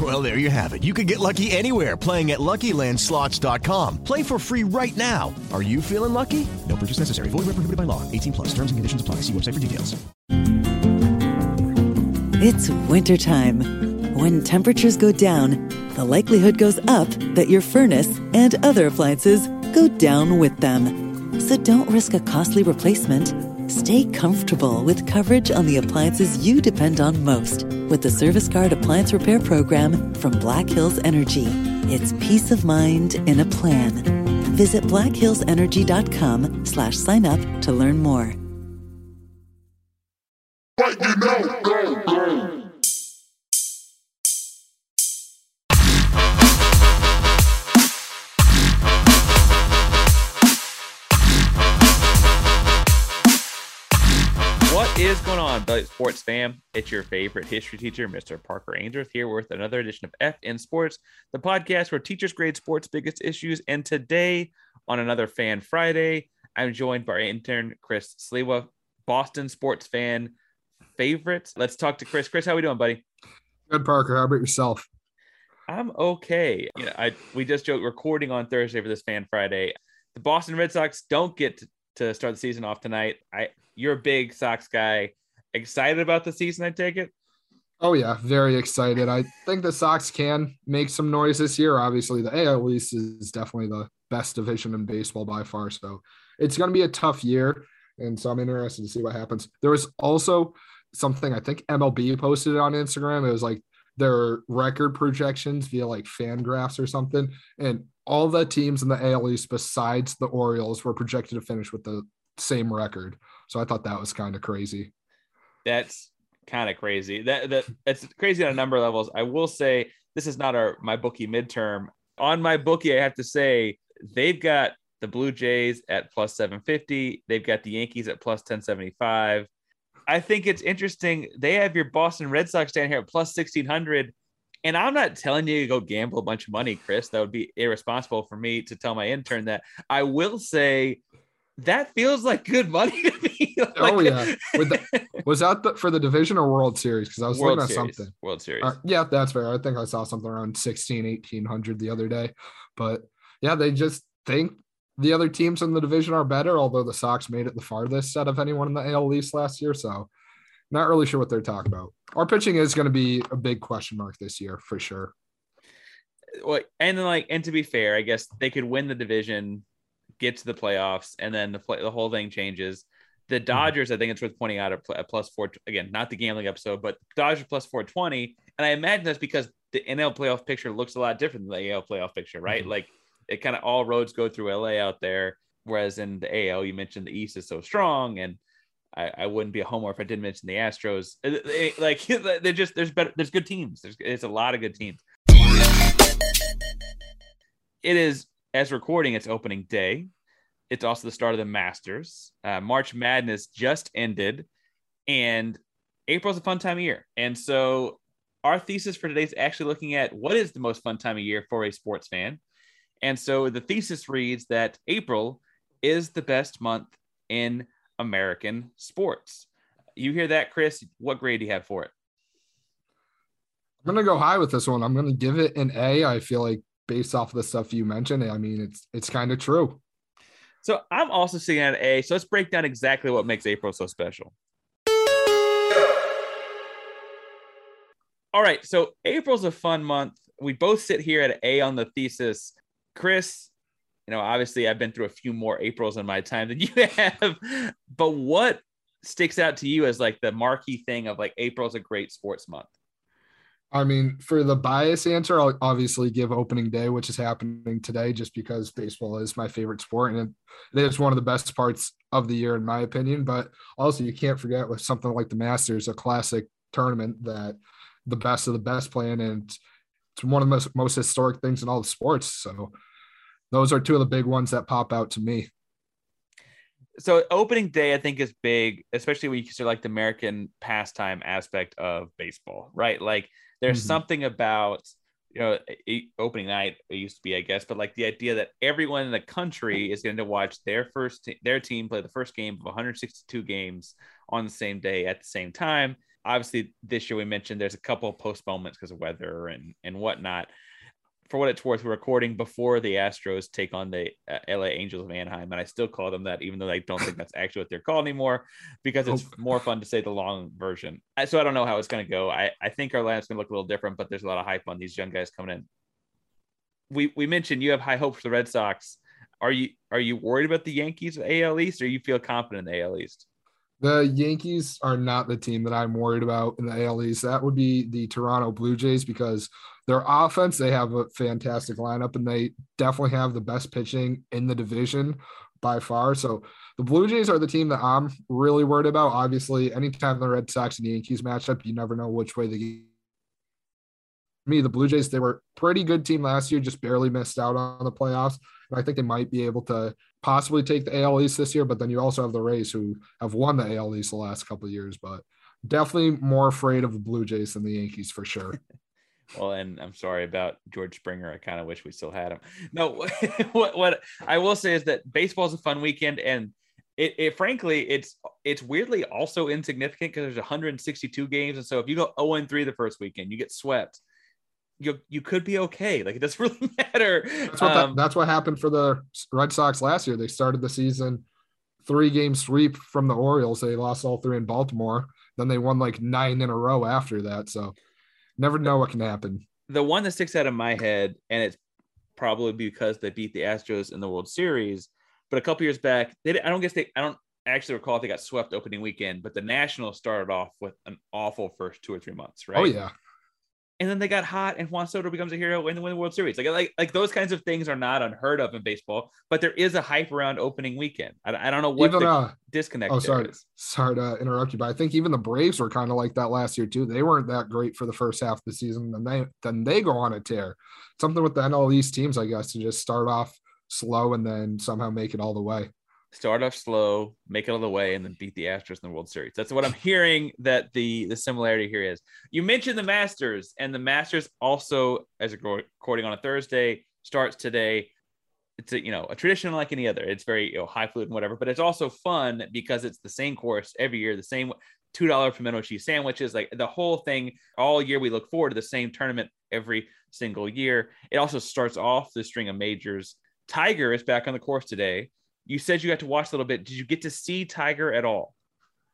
Well, there you have it. You can get lucky anywhere playing at LuckyLandSlots.com. Play for free right now. Are you feeling lucky? No purchase necessary. Void where prohibited by law. 18 plus. Terms and conditions apply. See website for details. It's wintertime. When temperatures go down, the likelihood goes up that your furnace and other appliances go down with them. So don't risk a costly replacement. Stay comfortable with coverage on the appliances you depend on most with the Service Guard Appliance Repair Program from Black Hills Energy. It's peace of mind in a plan. Visit blackhillsenergy.com slash sign up to learn more. What on, Bally Sports fam? It's your favorite history teacher, Mr. Parker Ainsworth, here with another edition of F in Sports, the podcast where teachers grade sports' biggest issues. And today, on another Fan Friday, I'm joined by intern Chris Sliwa, Boston sports fan favorite. Let's talk to Chris. Chris, how we doing, buddy? Good, Parker. How about yourself? I'm okay. You know, I we just joked recording on Thursday for this Fan Friday. The Boston Red Sox don't get to, to start the season off tonight. I you're a big Sox guy. Excited about the season, I take it. Oh yeah, very excited. I think the Sox can make some noise this year. Obviously, the AL East is definitely the best division in baseball by far. So it's going to be a tough year, and so I'm interested to see what happens. There was also something I think MLB posted on Instagram. It was like their record projections via like Fangraphs or something, and all the teams in the AL East besides the Orioles were projected to finish with the same record. So I thought that was kind of crazy. That's kind of crazy. That that it's crazy on a number of levels. I will say this is not our my bookie midterm. On my bookie, I have to say they've got the Blue Jays at plus 750. They've got the Yankees at plus 1075. I think it's interesting. They have your Boston Red Sox down here at plus 1600. And I'm not telling you to go gamble a bunch of money, Chris. That would be irresponsible for me to tell my intern that. I will say that feels like good money to me. like, oh yeah, the, was that the, for the division or World Series? Because I was World looking Series. at something. World Series. Uh, yeah, that's fair. I think I saw something around 16, 1800 the other day. But yeah, they just think the other teams in the division are better. Although the Sox made it the farthest out of anyone in the AL East last year, so not really sure what they're talking about. Our pitching is going to be a big question mark this year for sure. Well, and like, and to be fair, I guess they could win the division, get to the playoffs, and then the play, the whole thing changes. The Dodgers, I think it's worth pointing out, are plus four. Again, not the gambling episode, but Dodgers plus four twenty, and I imagine that's because the NL playoff picture looks a lot different than the AL playoff picture, right? Mhm. Like it kind of all roads go through LA out there, whereas in the AL, you mentioned the East is so strong, and I, I wouldn't be a homer if I didn't mention the Astros. It- it- Like they're just there's better there's good teams. There's it's a lot of good teams. It is as recording. It's opening day. It's also the start of the Masters. Uh, March Madness just ended, and April's a fun time of year. And so our thesis for today is actually looking at what is the most fun time of year for a sports fan. And so the thesis reads that April is the best month in American sports. You hear that, Chris? What grade do you have for it? I'm gonna go high with this one. I'm gonna give it an A. I feel like based off of the stuff you mentioned, I mean it's it's kind of true. So I'm also at an A. So let's break down exactly what makes April so special. All right. So April's a fun month. We both sit here at A on the thesis. Chris, you know, obviously I've been through a few more Aprils in my time than you have, but what sticks out to you as like the marquee thing of like April's a great sports month? I mean, for the bias answer, I'll obviously give opening day, which is happening today, just because baseball is my favorite sport and it is one of the best parts of the year, in my opinion. But also, you can't forget with something like the Masters, a classic tournament that the best of the best play in, and it's one of the most, most historic things in all the sports. So, those are two of the big ones that pop out to me. so opening day I think is big, especially when you consider like the American pastime aspect of baseball, right? Like there's Mhm. something about you know opening night it used to be I guess, but like the idea that everyone in the country is going to watch their first their team play the first game of 162 games on the same day at the same time. Obviously, this year we mentioned there's a couple of postponements because of weather and and whatnot for what it's worth, we're recording before the Astros take on the uh, LA Angels of Anaheim, and I still call them that, even though I don't think that's actually what they're called anymore, because it's Nope. more fun to say the long version. I- So I don't know how it's going to go. I, I think our lineup's going to look a little different, but there's a lot of hype on these young guys coming in. We we mentioned you have high hopes for the Red Sox. Are you are you worried about the Yankees AL East, or you feel confident in the AL East? The Yankees are not the team that I'm worried about in the AL East. That would be the Toronto Blue Jays because their offense, they have a fantastic lineup and they definitely have the best pitching in the division by far. So the Blue Jays are the team that I'm really worried about. Obviously, anytime the Red Sox and the Yankees match up, you never know which way the me, the Blue Jays, they were pretty good team last year, just barely missed out on the playoffs. And I think they might be able to possibly take the AL East this year, but then you also have the Rays who have won the AL East the last couple of years, but definitely more afraid of the Blue Jays than the Yankees for sure. Well, and I'm sorry about George Springer. I kind of wish we still had him. No, what what I will say is that baseball is a fun weekend, and it, it frankly it's it's weirdly also insignificant because there's 162 games, and so if you go 0 and 3 the first weekend, you get swept. You you could be okay. Like it doesn't really matter. That's what Um, that, that's what happened for the Red Sox last year. They started the season three game sweep from the Orioles. They lost all three in Baltimore. Then they won like nine in a row after that. So never know what can happen. the one that sticks out of my head, and it's probably because they beat the Astros in the World Series. But a couple years back, they I don't guess they I don't actually recall if they got swept opening weekend, but the Nationals started off with an awful first two or three months, right? Oh yeah. And then they got hot, and Juan Soto becomes a hero and they win the World Series. Like, like, like those kinds of things are not unheard of in baseball, but there is a hype around opening weekend. I, I don't know what Even the uh disconnect oh sorry. is. Sorry to interrupt you, but I think even the Braves were kind of like that last year too. They weren't that great for the first half of the season. And then they then they go on a tear. Something with the NL East teams, I guess, to just start off slow and then somehow make it all the way. Start off slow, make it all the way, and then beat the Astros in the World Series. That's what I'm hearing. That the the similarity here is. You mentioned the Masters, and the Masters also, as a recording on a Thursday, starts today. It's a you know a tradition like any other. It's very you know high fluid and whatever, but it's also fun because it's the same course every year, the same two dollar pimento cheese sandwiches, like the whole thing. All year we look forward to the same tournament every single year. It also starts off the string of majors. Tiger is back on the course today you said you got to watch a little bit. Did you get to see Tiger at all?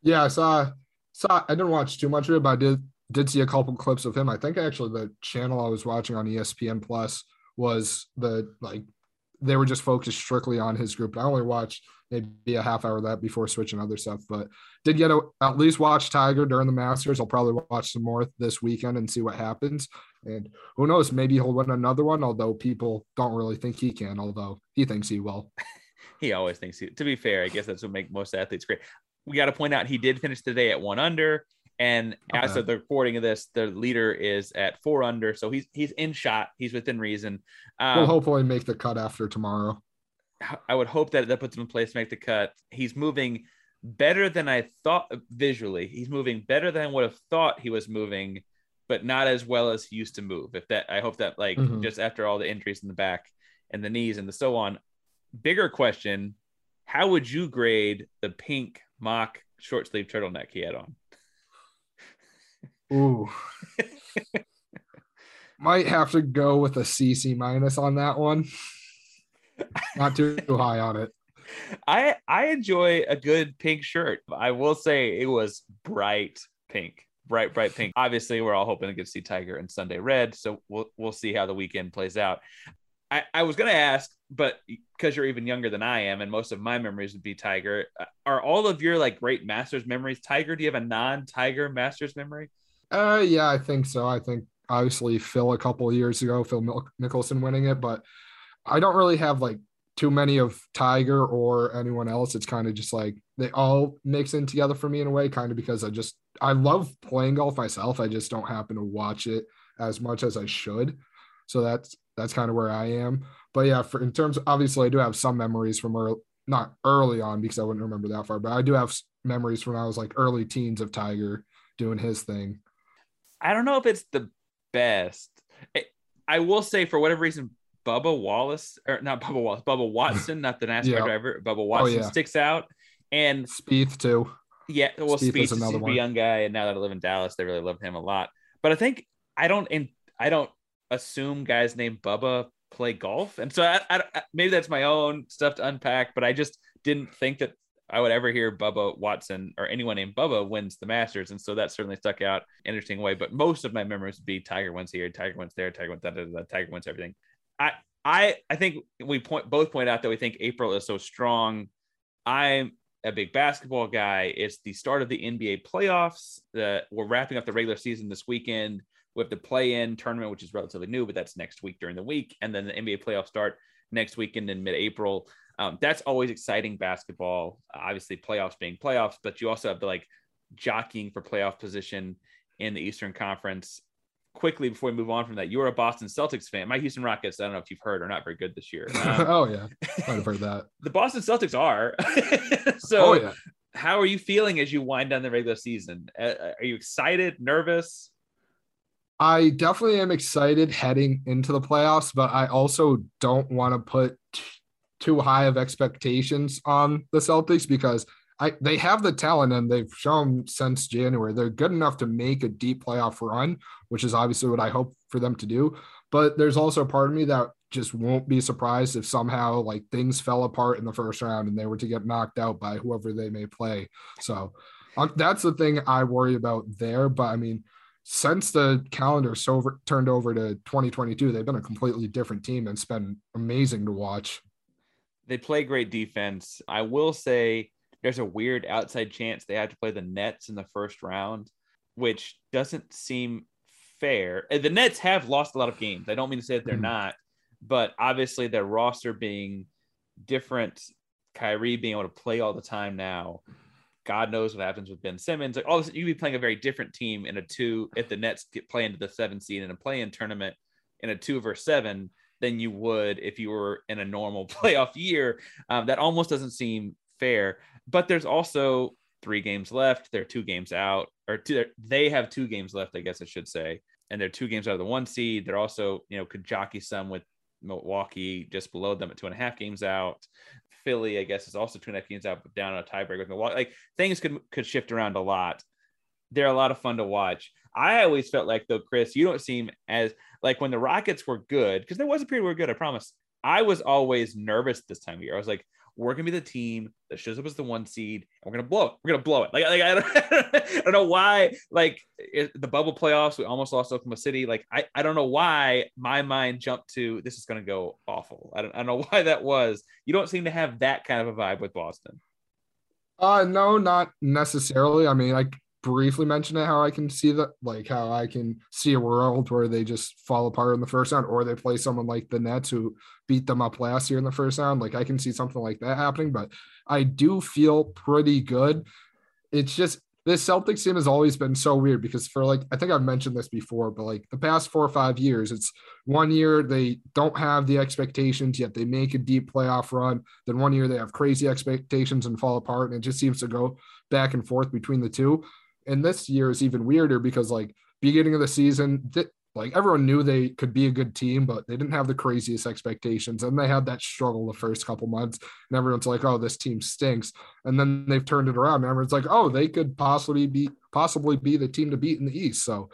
Yeah, I saw saw I didn't watch too much of it, but I did did see a couple clips of him. I think actually the channel I was watching on ESPN Plus was the like they were just focused strictly on his group. I only watched maybe a half hour of that before switching other stuff, but did get to at least watch Tiger during the Masters. I'll probably watch some more this weekend and see what happens. And who knows, maybe he'll win another one, although people don't really think he can, although he thinks he will. He always thinks he, to be fair, I guess that's what make most athletes great. We got to point out he did finish today at one under. And as of the recording of this, the leader is at four under. So he's he's in shot. He's within reason. Um, we'll hopefully make the cut after tomorrow. I would hope that that puts him in place to make the cut. He's moving better than I thought visually. He's moving better than I would have thought he was moving, but not as well as he used to move. If that, I hope that like Mhm. just after all the injuries in the back and the knees and the so on. Bigger question: How would you grade the pink mock short sleeve turtleneck he had on? Ooh. Might have to go with a CC minus on that one. Not too high on it. I I enjoy a good pink shirt. I will say it was bright pink, bright bright pink. Obviously, we're all hoping to get to see Tiger in Sunday red, so we'll we'll see how the weekend plays out. I, I was gonna ask, but because you're even younger than I am, and most of my memories would be Tiger, uh, are all of your like great Masters memories Tiger? Do you have a non-Tiger Masters memory? Uh yeah, I think so. I think obviously Phil a couple years ago, Phil Mickelson winning it, but I don't really have like too many of Tiger or anyone else. It's kind of just like they all mix in together for me in a way, kind of because I just I love playing golf myself. I just don't happen to watch it as much as I should. So that's that's kind of where I am. But yeah, for in terms obviously I do have some memories from early, not early on because I wouldn't remember that far, but I do have memories from when I was like early teens of Tiger doing his thing. I don't know if it's the best. I will say, for whatever reason, Bubba Wallace or not Bubba Wallace, Bubba Watson, not the NASCAR yeah. driver, Bubba oh, Watson oh, yeah. sticks out. And Spieth too. Yeah, well, Spieth, Spieth is another one. young guy, and now that I live in Dallas, they really love him a lot. But I think I don't, and I don't assume guys named Bubba play golf, and so I, I, maybe that's my own stuff to unpack. But I just didn't think that I would ever hear Bubba Watson or anyone named Bubba wins the Masters, and so that certainly stuck out interesting way. But most of my memories would be Tiger wins here, Tiger wins there, Tiger wins that, Tiger wins everything. I I I think we point both point out that we think April is so strong. I'm a big basketball guy. It's the start of the NBA playoffs. The, we're wrapping up the regular season this weekend. We have the play-in tournament, which is relatively new, but that's next week during the week, and then the NBA playoffs start next weekend in mid-April. Um, that's always exciting basketball. Obviously, playoffs being playoffs, but you also have the like jockeying for playoff position in the Eastern Conference quickly before we move on from that, you're a Boston Celtics fan. My Houston Rockets, I don't know if you've heard, are not very good this year. Um, oh yeah, I've heard that. the Boston Celtics are. so, oh, yeah. how are you feeling as you wind down the regular season? Uh, are you excited, nervous? I definitely am excited heading into the playoffs, but I also don't want to put too high of expectations on the Celtics because I they have the talent and they've shown since January they're good enough to make a deep playoff run, which is obviously what I hope for them to do. But there's also a part of me that just won't be surprised if somehow like things fell apart in the first round and they were to get knocked out by whoever they may play. So um, that's the thing I worry about there. But I mean, since the calendar so over, turned over to 2022, they've been a completely different team and it's been amazing to watch. They play great defense. I will say there's a weird outside chance they have to play the Nets in the first round, which doesn't seem fair. The Nets have lost a lot of games. I don't mean to say that they're mm-hmm. not, but obviously their roster being different, Kyrie being able to play all the time now. God knows what happens with Ben Simmons. Like all this, you'd be playing a very different team in a two if the Nets get play into the seven seed in a play-in tournament in a two versus seven than you would if you were in a normal playoff year. Um, that almost doesn't seem fair. But there's also three games left. They're two games out, or two, they have two games left, I guess I should say. And they're two games out of the one seed. They're also, you know, could jockey some with Milwaukee just below them at two and a half games out. Philly, I guess, is also two and a half games out, but down on a tiebreak with Milwaukee. Like things could could shift around a lot. They're a lot of fun to watch. I always felt like though, Chris, you don't seem as like when the Rockets were good because there was a period we were good. I promise. I was always nervous this time of year. I was like, we're gonna be the team that shows up as the one seed, and we're gonna blow it. We're gonna blow it. Like, like I, don't, I don't know why. Like it, the bubble playoffs, we almost lost Oklahoma City. Like I, I don't know why my mind jumped to this is gonna go awful. I don't, I don't know why that was. You don't seem to have that kind of a vibe with Boston. Uh no, not necessarily. I mean, like briefly mention it how I can see that like how I can see a world where they just fall apart in the first round or they play someone like the Nets who beat them up last year in the first round. Like I can see something like that happening, but I do feel pretty good. It's just this Celtics team has always been so weird because for like I think I've mentioned this before, but like the past four or five years, it's one year they don't have the expectations yet they make a deep playoff run. Then one year they have crazy expectations and fall apart, and it just seems to go back and forth between the two and this year is even weirder because like beginning of the season, th- like everyone knew they could be a good team, but they didn't have the craziest expectations. And they had that struggle the first couple months. And everyone's like, oh, this team stinks. And then they've turned it around. And everyone's like, oh, they could possibly be possibly be the team to beat in the East. So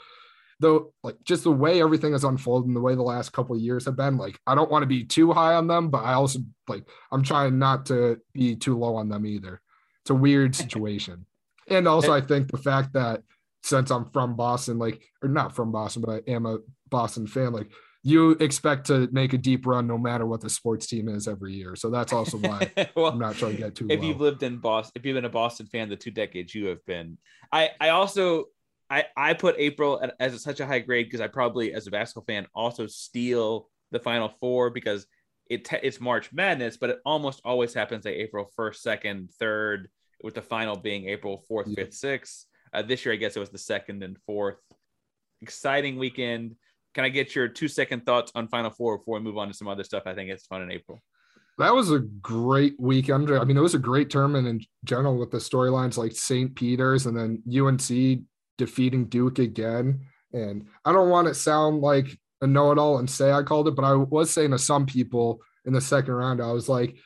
though like just the way everything has unfolded and the way the last couple years have been, like I don't want to be too high on them, but I also like I'm trying not to be too low on them either. It's a weird situation. And also, I think the fact that since I'm from Boston, like, or not from Boston, but I am a Boston fan, like, you expect to make a deep run no matter what the sports team is every year. So that's also why well, I'm not trying to get too. If low. you've lived in Boston, if you've been a Boston fan the two decades you have been, I I also I I put April as such a high grade because I probably as a basketball fan also steal the Final Four because it it's March Madness, but it almost always happens at April first, second, third with the final being April 4th, 5th, 6th. Uh, this year, I guess it was the second and fourth. Exciting weekend. Can I get your two second thoughts on Final Four before we move on to some other stuff? I think it's fun in April. that was a great weekend. I mean, it was a great tournament in general with the storylines like St. Peter's and then UNC defeating Duke again. And I don't want to sound like a know-it-all and say I called it, but I was saying to some people in the second round, I was like,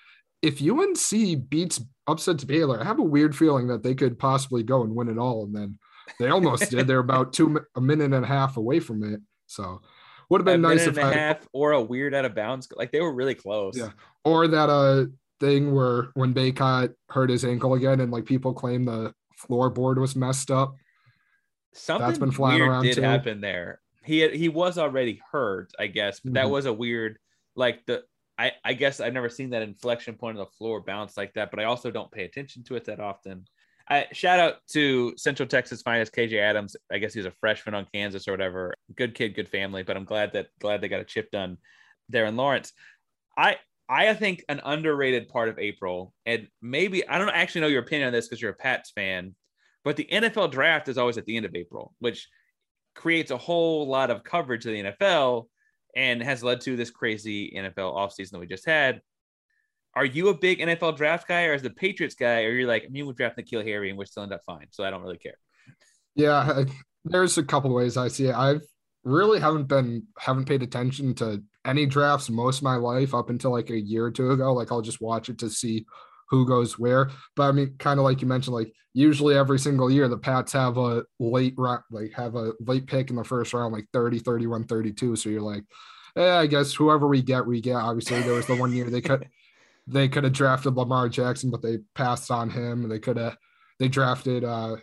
if UNC beats upsets Baylor, I have a weird feeling that they could possibly go and win it all. And then they almost did. They're about two a minute and a half away from it. So would have been a nice if a I half or a weird out of bounds. Like they were really close. Yeah. Or that uh thing where when Bacot hurt his ankle again and like people claim the floorboard was messed up. Something that's been flying weird around did too. happen there. He had, he was already hurt, I guess, but that Mhm. was a weird like the I I guess I've never seen that inflection point of the floor bounce like that, but I also don't pay attention to it that often. I shout out to Central Texas finest KJ Adams. I guess he's a freshman on Kansas or whatever. Good kid, good family, but I'm glad that glad they got a chip done there in Lawrence. I I think an underrated part of April, and maybe I don't actually know your opinion on this because you're a Pats fan, but the NFL draft is always at the end of April, which creates a whole lot of coverage of the NFL and has led to this crazy NFL offseason that we just had. Are you a big NFL draft guy or as the Patriots guy, or you're like, I mean, we draft N'Keal Harry and we're still end up fine, so I don't really care. Yeah, there's a couple ways I see it. I've really haven't been haven't paid attention to any drafts most of my life up until like a year or two ago. Like I'll just watch it to see who goes where. But I mean, kind of like you mentioned, like usually every single year the Pats have a late round, like have a late pick in the first round, like 30, 31, 32. So you're like, yeah, I guess whoever we get, we get. Obviously, there was the one year they could they could have drafted Lamar Jackson, but they passed on him. They could have they drafted uh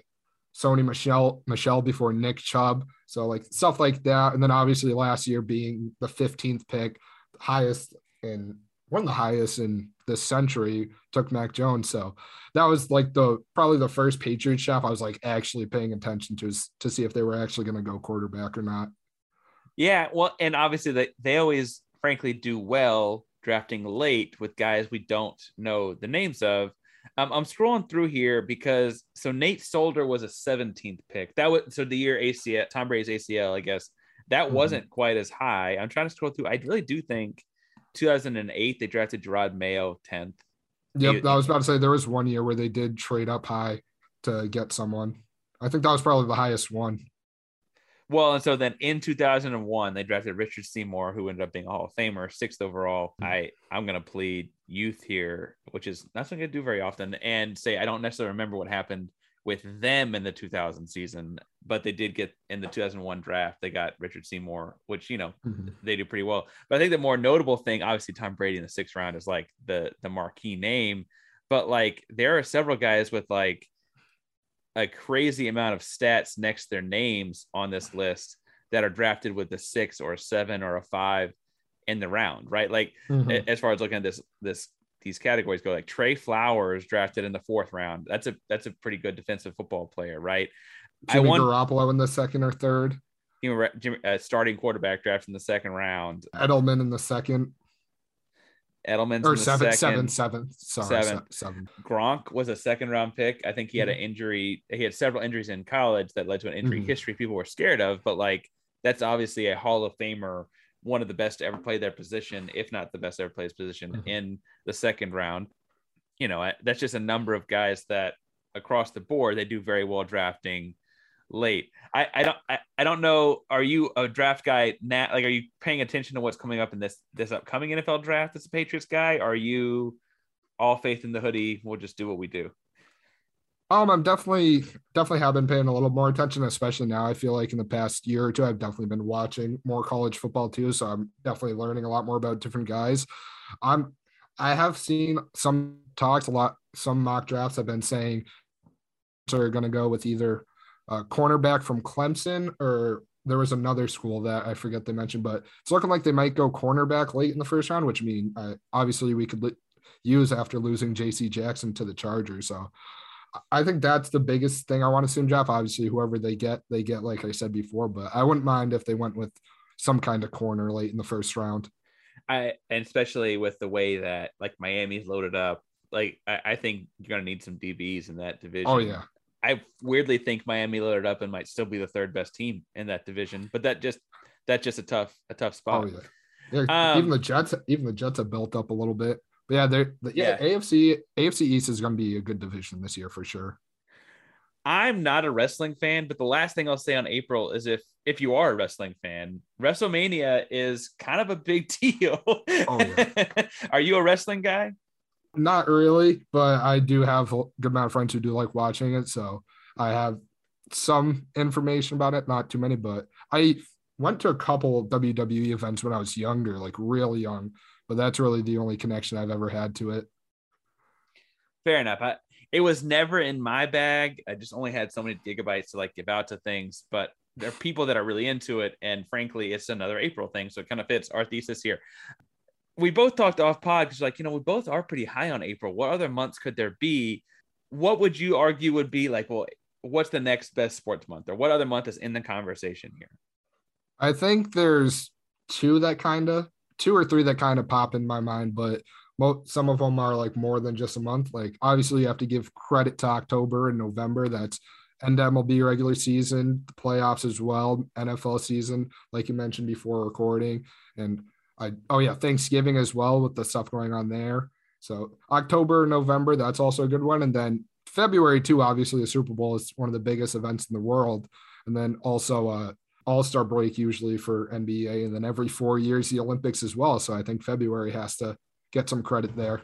Sony Michel Michel before Nick Chubb. So like stuff like that. And then obviously last year being the 15th pick, highest in one of the highest in this century, took Mac Jones. So that was like the probably the first Patriots shop I was like actually paying attention to to see if they were actually going to go quarterback or not. Yeah, well, and obviously they, they always frankly do well drafting late with guys we don't know the names of. Um, I'm scrolling through here because so Nate Solder was a 17th pick. That was so the year ACL, Tom Brady's ACL, I guess that Mhm. wasn't quite as high. I'm trying to scroll through. I really do think 2008 they drafted Jerod Mayo 10th. Yep, You- I was about to say there was one year where they did trade up high to get someone. I think that was probably the highest one. Well, and so then in 2001 they drafted Richard Seymour, who ended up being a Hall of Famer, sixth overall. Mhm. I I'm gonna plead youth here, which is not something I do very often, and say I don't necessarily remember what happened with them in the 2000 season, but they did get in the 2001 draft. They got Richard Seymour, which you know they do pretty well. But I think the more notable thing, obviously, Tom Brady in the sixth round is like the the marquee name. But like there are several guys with like a crazy amount of stats next to their names on this list that are drafted with a six or a seven or a five in the round, right? Like Mhm. as far as looking at this this these categories go, like Trey Flowers drafted in the fourth round. That's a that's a pretty good defensive football player, right? I want Garoppolo in the second or third, Jimmy, uh, starting quarterback draft in the second round. Edelman in the second, Edelman's or in the seven, second. seven, seven. Sorry, Seven. seven. Gronk was a second round pick. I think he had an injury. He had several injuries in college that led to an injury Mhm. history people were scared of. But like, that's obviously a Hall of Famer, one of the best to ever play their position, if not the best ever play his position Mhm. in the second round. You know, that's just a number of guys that across the board they do very well drafting late. I, I don't I, I don't know. Are you a draft guy now? Like, are you paying attention to what's coming up in this this upcoming NFL draft as a Patriots guy? Are you all faith in the hoodie? We'll just do what we do. Um, I'm definitely definitely have been paying a little more attention, especially now. I feel like in the past year or two, I've definitely been watching more college football too. So I'm definitely learning a lot more about different guys. I'm I have seen some talks a lot, some mock drafts have been saying are going to go with either a cornerback from Clemson or there was another school that I forget they mentioned, but it's looking like they might go cornerback late in the first round, which mean, uh, obviously we could li- use after losing J.C. Jackson to the Chargers. So I think that's the biggest thing I want to see in draft. Obviously, whoever they get, they get, like I said before, but I wouldn't mind if they went with some kind of corner late in the first round. I and especially with the way that like Miami's loaded up, like I, I think you're gonna need some DBs in that division. Oh, yeah. I weirdly think Miami loaded up and might still be the third best team in that division, but that just that's just a tough a tough spot. Oh, yeah. Yeah. Um, even the Jets, even the Jets have built up a little bit yeah, they're the, yeah, Yeah. AFC AFC East is going to be a good division this year for sure. I'm not a wrestling fan, but the last thing I'll say on April is if if you are a wrestling fan, WrestleMania is kind of a big deal. Oh, yeah. are you a wrestling guy? Not really, but I do have a good amount of friends who do like watching it, so I have some information about it. Not too many, but I went to a couple WWE events when I was younger, like really young. But that's really the only connection I've ever had to it. Fair enough. I, it was never in my bag. I just only had so many gigabytes to like give out to things, but there are people that are really into it. And frankly, it's another April thing. So it kind of fits our thesis here. We both talked off pod because, like, you know, we both are pretty high on April. What other months could there be? What would you argue would be like, well, what's the next best sports month or what other month is in the conversation here? I think there's two that kind of two or three that kind of pop in my mind, but mo- some of them are like more than just a month. Like obviously, you have to give credit to October and November. That's end MLB regular season, the playoffs as well, NFL season, like you mentioned before recording, and I oh yeah, Thanksgiving as well with the stuff going on there. So October, November, that's also a good one, and then February too. Obviously, the Super Bowl is one of the biggest events in the world, and then also uh, all Star break usually for NBA, and then every four years the Olympics as well. So I think February has to get some credit there.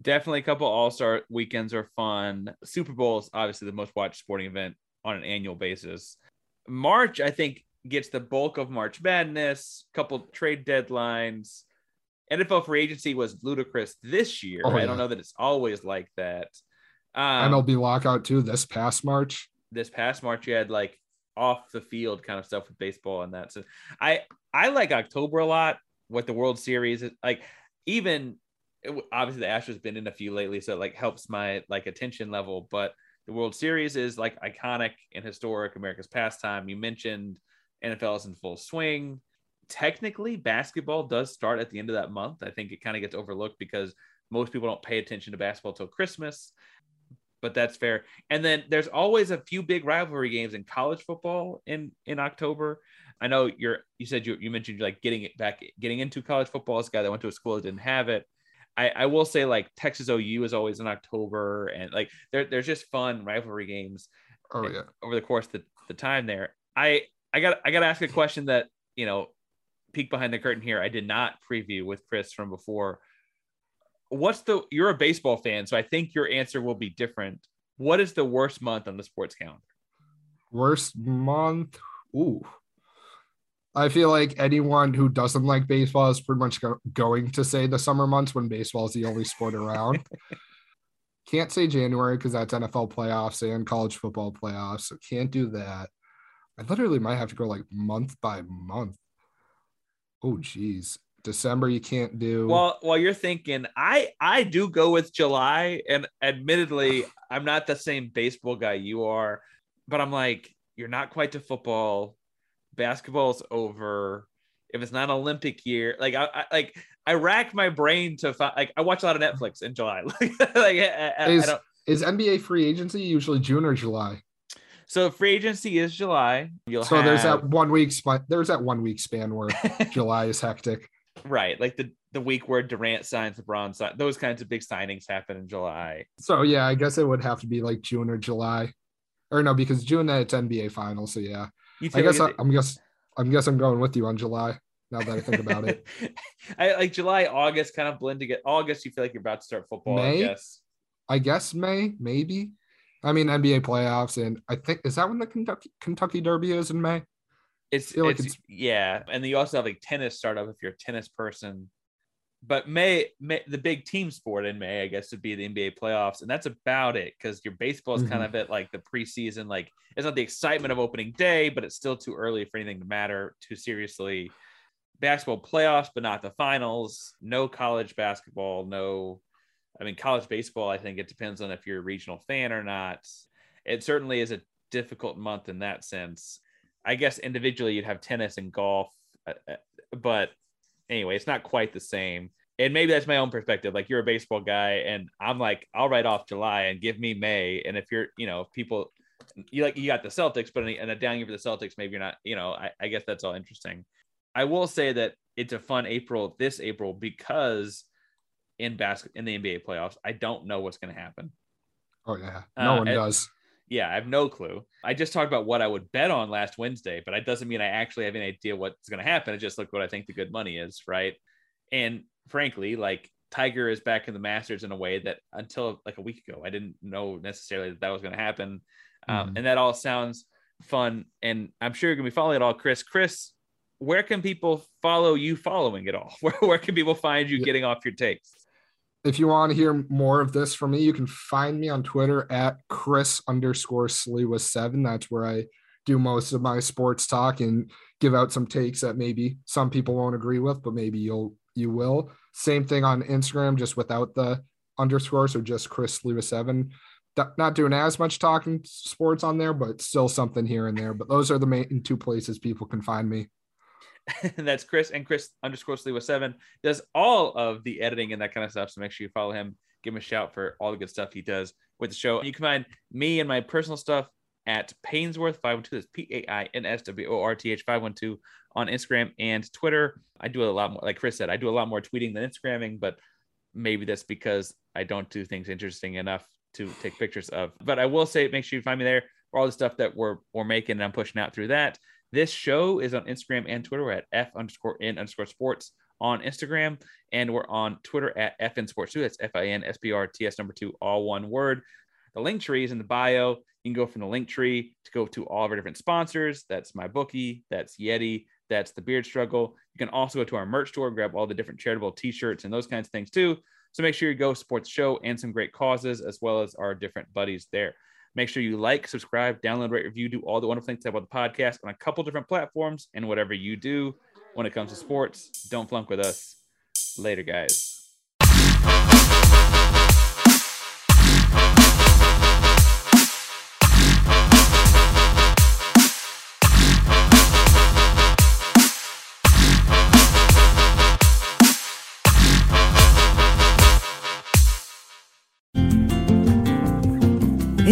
Definitely a couple All Star weekends are fun. Super Bowl is obviously the most watched sporting event on an annual basis. March, I think, gets the bulk of March Madness, couple trade deadlines. NFL free agency was ludicrous this year. Oh, I don't know that it's always like that. Um, MLB lockout too this past March. this past March you had like off the field kind of stuff with baseball and that. So I I like October a lot. What the World Series is like, even obviously the Astros been in a few lately, so it like helps my like attention level. But the World Series is like iconic and historic, America's pastime. You mentioned NFL is in full swing. Technically, basketball does start at the end of that month. I think it kind of gets overlooked because most people don't pay attention to basketball till Christmas but that's fair. And then there's always a few big rivalry games in college football in in October. I know you're you said you, you mentioned you're like getting it back getting into college football a guy that went to a school that didn't have it. I, I will say like Texas OU is always in October and like there, there's just fun rivalry games Oh yeah. over the course of the, the time there. I I got I got to ask a question that you know peek behind the curtain here. I did not preview with Chris from before. What's the you're a baseball fan, so I think your answer will be different. What is the worst month on the sports calendar? Worst month. Ooh. I feel like anyone who doesn't like baseball is pretty much go- going to say the summer months when baseball is the only sport around. Can't say January because that's NFL playoffs and college football playoffs. So can't do that. I literally might have to go like month by month. Oh, geez. December, you can't do. Well, while you're thinking, I I do go with July, and admittedly, I'm not the same baseball guy you are, but I'm like, you're not quite to football. Basketball's over. If it's not Olympic year, like I, I like I rack my brain to find. Like I watch a lot of Netflix in July. like I, I- is, don't. is NBA free agency usually June or July? So free agency is July. You'll So there's that one week span. There's that one week span where July is hectic. Right, like the the week where Durant signs, LeBron signs, those kinds of big signings happen in July. So yeah, I guess it would have to be like June or July, or no, because June it's NBA finals. So yeah, You I guess I, i'm guess I'm guess I'm going with you on July. Now that I think about it, I like July, August kind of blend together. August, you feel like you're about to start football, I guess. I guess May maybe. I mean NBA playoffs, and I think is that when the Kentucky Kentucky Derby is in May. It's, like it's, yeah, and then you also have like tennis start up if you're a tennis person. But May, May, the big team sport in May, I guess, would be the NBA playoffs, and that's about it because your baseball is kind Mhm. of at like the preseason. Like it's not the excitement of opening day, but it's still too early for anything to matter too seriously. Basketball playoffs, but not the finals. No college basketball. No, I mean college baseball. I think it depends on if you're a regional fan or not. It certainly is a difficult month in that sense. I guess individually you'd have tennis and golf, uh, uh, but anyway, it's not quite the same. And maybe that's my own perspective. Like you're a baseball guy, and I'm like, I'll write off July and give me May. And if you're, you know, if people, you like you got the Celtics, but in a down year for the Celtics, maybe you're not. You know, I, I guess that's all interesting. I will say that it's a fun April this April because in basket in the NBA playoffs. I don't know what's going to happen. Oh yeah, no Uh, one does. Yeah, I have no clue. I just talked about what I would bet on last Wednesday, but that doesn't mean I actually have any idea what's going to happen. I just look what I think the good money is, right? And frankly, like Tiger is back in the Masters in a way that until like a week ago, I didn't know necessarily that that was going to happen. Um, Mhm. and that all sounds fun. And I'm sure you're going to be following it all, Chris. Chris, where can people follow you following it all? Where, where can people find you Yeah. getting off your takes? If you want to hear more of this from me, you can find me on Twitter at Chris underscore Sliwa seven. That's where I do most of my sports talk and give out some takes that maybe some people won't agree with, but maybe you'll you will. Same thing on Instagram, just without the underscore, so just Chris Sliwa seven. Not doing as much talking sports on there, but still something here and there. But those are the main two places people can find me. And that's Chris and Chris underscore Sliwa seven does all of the editing and that kind of stuff. So make sure you follow him, give him a shout for all the good stuff he does with the show. You can find me and my personal stuff at Painsworth 512. That's P A I N S W O R T H 512 on Instagram and Twitter. I do a lot more, like Chris said, I do a lot more tweeting than Instagramming, but maybe that's because I don't do things interesting enough to take pictures of. But I will say, make sure you find me there for all the stuff that we're we're making and I'm pushing out through that. This show is on Instagram and Twitter at F underscore N underscore sports on Instagram. And we're on Twitter at FN Sports 2. That's F I N S P R T S number two, all one word. The link tree is in the bio. You can go from the link tree to go to all of our different sponsors. That's my bookie, that's Yeti, that's the Beard Struggle. You can also go to our merch store, grab all the different charitable t-shirts and those kinds of things too. So make sure you go support the show and some great causes as well as our different buddies there. Make sure you like, subscribe, download, rate, review, do all the wonderful things about the podcast on a couple different platforms. And whatever you do when it comes to sports, don't flunk with us. Later, guys.